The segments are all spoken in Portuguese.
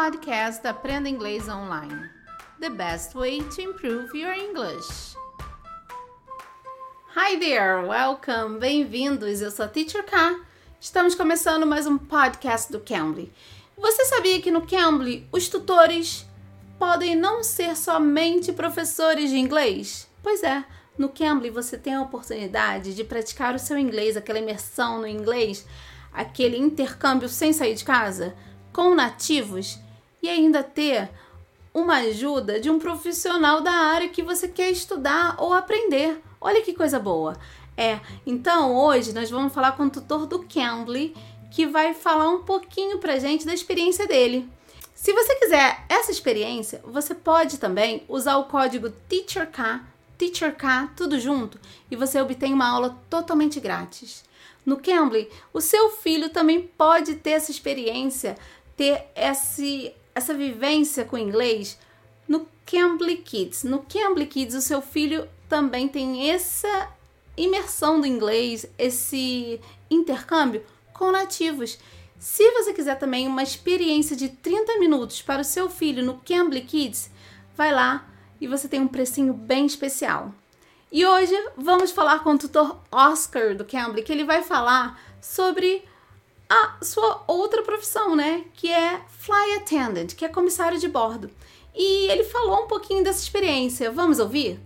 podcast Aprenda Inglês Online. The best way to improve your English. Hi there, welcome, bem-vindos. Eu sou a Teacher K. Estamos começando mais um podcast do Cambly. Você sabia que no Cambly os tutores podem não ser somente professores de inglês? Pois é, no Cambly você tem a oportunidade de praticar o seu inglês, aquela imersão no inglês, aquele intercâmbio sem sair de casa com nativos e ainda ter uma ajuda de um profissional da área que você quer estudar ou aprender. Olha que coisa boa. É, então hoje nós vamos falar com o tutor do Cambly, que vai falar um pouquinho pra gente da experiência dele. Se você quiser essa experiência, você pode também usar o código TEACHERK, TEACHERK, tudo junto, e você obtém uma aula totalmente grátis. No Cambly, o seu filho também pode ter essa experiência ter esse, essa vivência com inglês no Cambly Kids. No Cambly Kids, o seu filho também tem essa imersão do inglês, esse intercâmbio com nativos. Se você quiser também uma experiência de 30 minutos para o seu filho no Cambly Kids, vai lá e você tem um precinho bem especial. E hoje vamos falar com o tutor Oscar do Cambly, que ele vai falar sobre a sua outra profissão, né? Que é Fly Attendant, que é comissário de bordo. E ele falou um pouquinho dessa experiência. Vamos ouvir?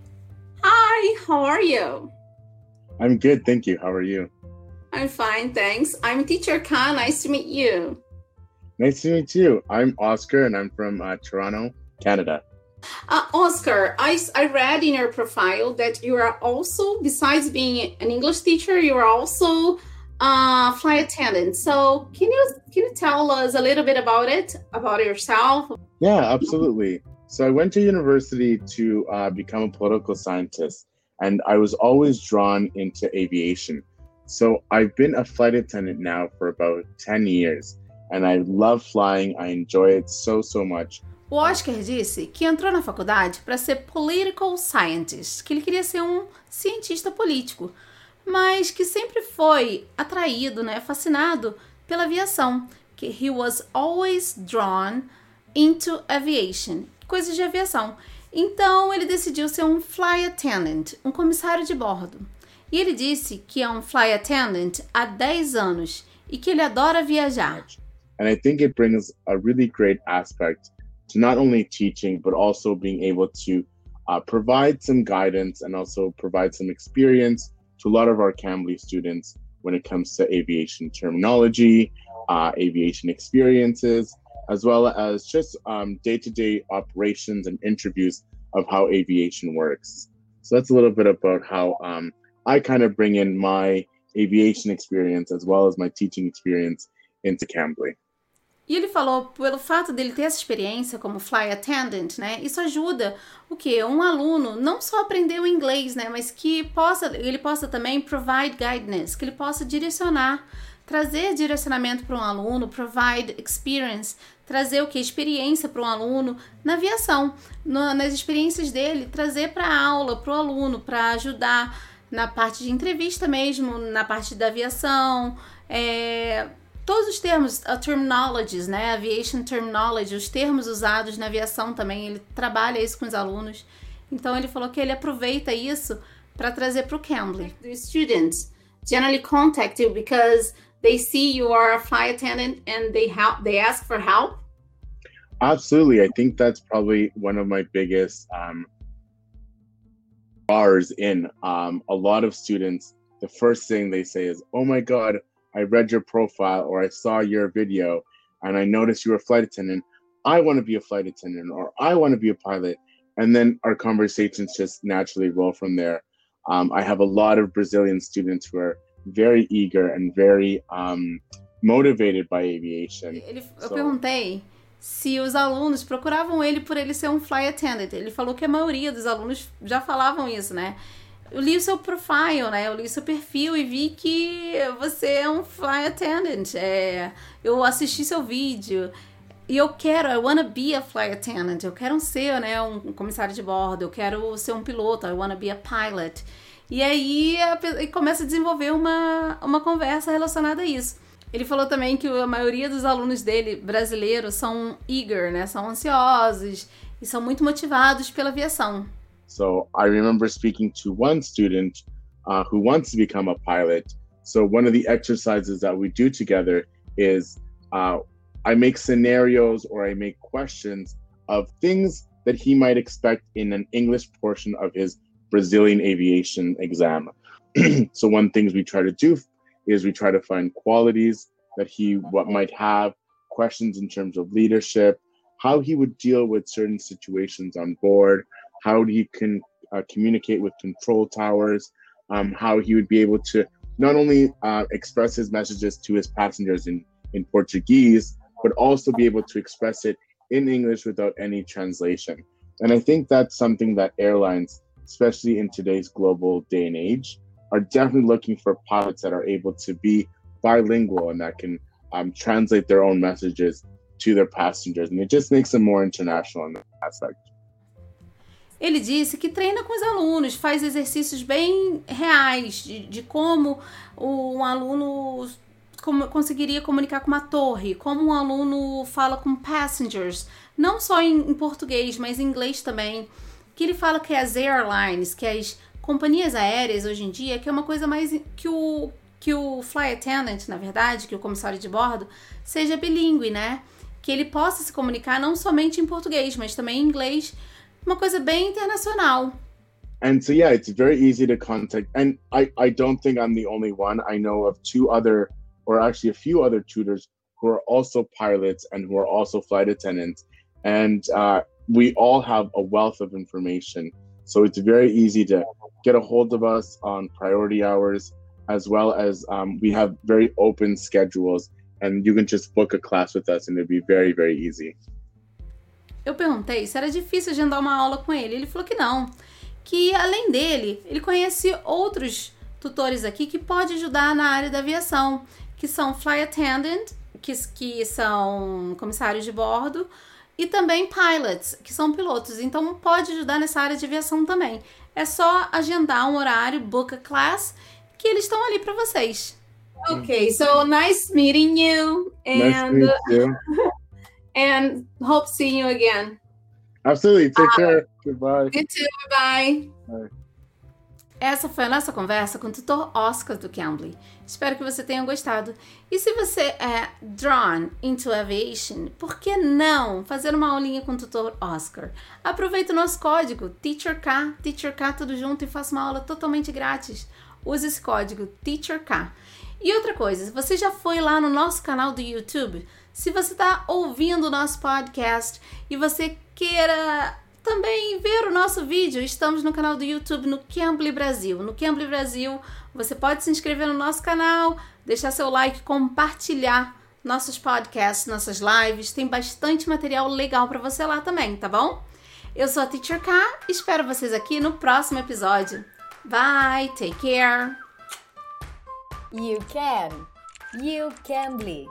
Hi, how are you? I'm good, thank you. How are you? I'm fine, thanks. I'm Teacher Khan. Nice to meet you. Nice to meet you. I'm Oscar and I'm from uh, Toronto, Canada. Uh, Oscar, I, I read in your profile that you are also, besides being an English teacher, you are also uh, flight attendant. So can you can you tell us a little bit about it, about yourself? Yeah, absolutely. So I went to university to uh, become a political scientist, and I was always drawn into aviation. So I've been a flight attendant now for about 10 years, and I love flying. I enjoy it so, so much. O Oscar disse que entrou na faculdade para ser political scientist, que ele queria ser um cientista político mas que sempre foi atraído, né, fascinado pela aviação, que he was always drawn into aviation, coisas de aviação. Então ele decidiu ser um fly attendant, um comissário de bordo. E ele disse que é um fly attendant há 10 anos e que ele adora viajar. And I think it brings a really great aspect to not only teaching but also being able to uh, provide some guidance and also provide some experience to a lot of our Cambly students when it comes to aviation terminology, uh, aviation experiences, as well as just day to day operations and interviews of how aviation works. So that's a little bit about how um, I kind of bring in my aviation experience as well as my teaching experience into Cambly. E ele falou, pelo fato dele ter essa experiência como fly attendant, né? Isso ajuda o que um aluno não só aprender o inglês, né, mas que possa ele possa também provide guidance, que ele possa direcionar, trazer direcionamento para um aluno, provide experience, trazer o que experiência para um aluno na aviação, no, nas experiências dele, trazer para a aula, para o aluno, para ajudar na parte de entrevista mesmo, na parte da aviação, é, todos os termos, a terminologies, né? Aviation terminology, os termos usados na aviação também, ele trabalha isso com os alunos. Então ele falou que ele aproveita isso para trazer para o Cambly. The students generally contact you because they see you are a flight attendant and they help they ask for help. Absolutely, I think that's probably one of my biggest um, bars in. Um, a lot of students, the first thing they say is, "Oh my God." I read your profile or I saw your video and I noticed you were a flight attendant. I want to be a flight attendant or I want to be a pilot. And then our conversations just naturally roll from there. Um, I have a lot of Brazilian students who are very eager and very um, motivated by aviation. Ele, eu so, perguntei se os alunos procuravam ele por ele ser um flight attendant. Ele falou que a maioria dos alunos já falavam isso, né? Eu li o seu profile, né? Eu li o seu perfil e vi que você é um fly attendant. É, eu assisti seu vídeo e eu quero, I wanna be a fly attendant. Eu quero ser, né, um comissário de bordo. Eu quero ser um piloto. I wanna be a pilot. E aí e começa a desenvolver uma, uma conversa relacionada a isso. Ele falou também que a maioria dos alunos dele, brasileiros, são eager, né? São ansiosos e são muito motivados pela aviação. So I remember speaking to one student uh, who wants to become a pilot. So one of the exercises that we do together is uh, I make scenarios or I make questions of things that he might expect in an English portion of his Brazilian aviation exam. so one things we try to do is we try to find qualities that he what might have, questions in terms of leadership, how he would deal with certain situations on board, how he can uh, communicate with control towers, um, how he would be able to not only uh, express his messages to his passengers in, in Portuguese, but also be able to express it in English without any translation. And I think that's something that airlines, especially in today's global day and age, are definitely looking for pilots that are able to be bilingual and that can um, translate their own messages to their passengers. And it just makes them more international in that aspect. Ele disse que treina com os alunos, faz exercícios bem reais de, de como um aluno conseguiria comunicar com uma torre, como um aluno fala com passengers, não só em, em português, mas em inglês também. Que ele fala que as airlines, que as companhias aéreas hoje em dia, que é uma coisa mais que o que o fly attendant, na verdade, que o comissário de bordo, seja bilíngue, né? Que ele possa se comunicar não somente em português, mas também em inglês uma coisa bem internacional. And so yeah, it's very easy to contact. And I, I don't think I'm the only one. I know of two other, or actually a few other tutors who are also pilots and who are also flight attendants. And uh, we all have a wealth of information. So it's very easy to get a hold of us on priority hours, as well as um, we have very open schedules. And you can just book a class with us, and it'd be very, very easy. Eu perguntei se era difícil agendar uma aula com ele. Ele falou que não. Que além dele, ele conhece outros tutores aqui que pode ajudar na área da aviação, que são fly attendant, que, que são comissários de bordo, e também pilots, que são pilotos. Então pode ajudar nessa área de aviação também. É só agendar um horário, book a class, que eles estão ali para vocês. Okay, so nice meeting you and Nice meet you. and hope seeing you again. Absolutely. Take care. Goodbye. You too. Bye. Essa foi a nossa conversa com o tutor Oscar do Cambly. Espero que você tenha gostado. E se você é drawn into aviation, por que não fazer uma aulinha com o tutor Oscar? Aproveite o nosso código TEACHERK, TEACHERK tudo junto e faça uma aula totalmente grátis. Use esse código TEACHERK. E outra coisa, você já foi lá no nosso canal do YouTube, se você está ouvindo o nosso podcast e você queira também ver o nosso vídeo, estamos no canal do YouTube no Cambly Brasil. No Cambly Brasil, você pode se inscrever no nosso canal, deixar seu like, compartilhar nossos podcasts, nossas lives. Tem bastante material legal para você lá também, tá bom? Eu sou a Teacher K, espero vocês aqui no próximo episódio. Bye, take care. You can. You can bleed.